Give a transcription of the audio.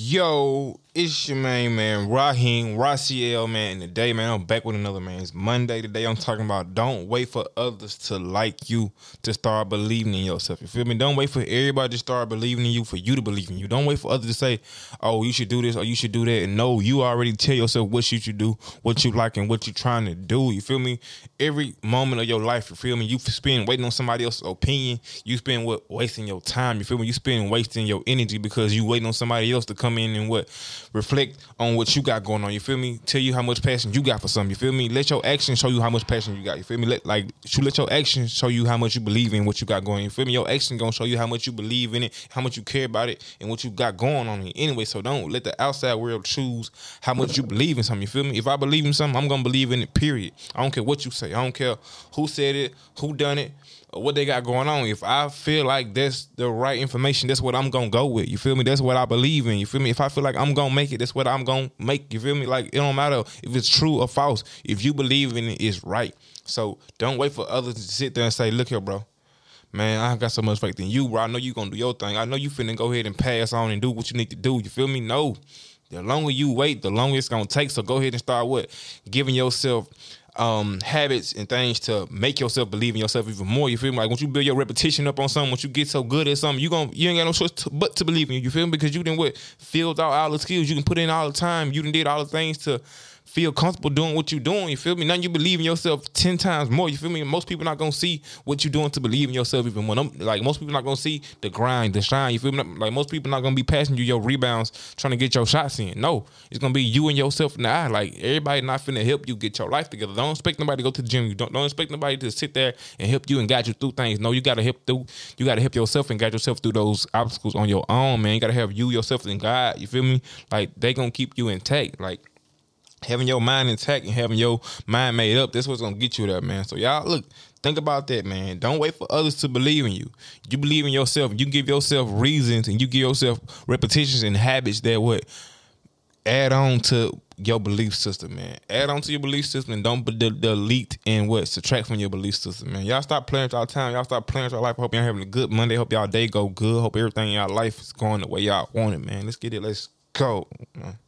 Yo, it's your main man, Raheem, Raciel, man. And today, man, I'm back with another man. It's Monday. Today, I'm talking about don't wait for others to like you to start believing in yourself. You feel me? Don't wait for everybody to start believing in you for you to believe in you. Don't wait for others to say, oh, you should do this or you should do that. And no, you already tell yourself what you should do, what you like, and what you're trying to do. You feel me? Every moment of your life, you feel me? You spend waiting on somebody else's opinion. You spend what wasting your time. You feel me? You spend wasting your energy because you waiting on somebody else to come in and what reflect on what you got going on. You feel me? Tell you how much passion you got for something. You feel me? Let your actions show you how much passion you got. You feel me? Let like you let your actions show you how much you believe in what you got going. You feel me? Your action gonna show you how much you believe in it, how much you care about it, and what you got going on. Anyway, so don't let the outside world choose how much you believe in something. You feel me? If I believe in something, I'm gonna believe in it. Period. I don't care what you say. I don't care who said it, who done it what they got going on. If I feel like that's the right information, that's what I'm gonna go with. You feel me? That's what I believe in. You feel me? If I feel like I'm gonna make it, that's what I'm gonna make. You feel me? Like it don't matter if it's true or false. If you believe in it, it's right. So don't wait for others to sit there and say, "Look here, bro." Man, I got so much faith in you, bro. I know you gonna do your thing. I know you finna go ahead and pass on and do what you need to do. You feel me? No. The longer you wait, the longer it's gonna take. So go ahead and start what? Giving yourself um, habits and things to make yourself believe in yourself even more. You feel me? Like once you build your repetition up on something, once you get so good at something, you gonna you ain't got no choice to, but to believe in you. You feel me? Because you didn't what filled out all the skills, you can put in all the time, you done did all the things to feel comfortable doing what you're doing. You feel me? Now you believe in yourself ten times more. You feel me? Most people not gonna see what you're doing to believe in yourself even I'm like most people not gonna see the grind, the shine. You feel me? Like most people not gonna be passing you your rebounds, trying to get your shots in. No, it's gonna be you and yourself in the eye. Like everybody not finna help you get your life together. Don't expect nobody to go to the gym. You don't don't expect nobody to sit there and help you and guide you through things. No, you gotta help through. You gotta help yourself and guide yourself through those obstacles on your own, man. You gotta have you yourself and God. You feel me? Like they gonna keep you intact. Like having your mind intact and having your mind made up, that's what's gonna get you there, man. So y'all look, think about that, man. Don't wait for others to believe in you. You believe in yourself. You give yourself reasons and you give yourself repetitions and habits that would add on to your belief system, man. Add on to your belief system and don't delete and what subtract from your belief system, man. Y'all stop playing with y'all time. Y'all stop playing with y'all life. Hope y'all having a good Monday. Hope y'all day go good. Hope everything in y'all life is going the way y'all want it, man. Let's get it. Let's go. Man.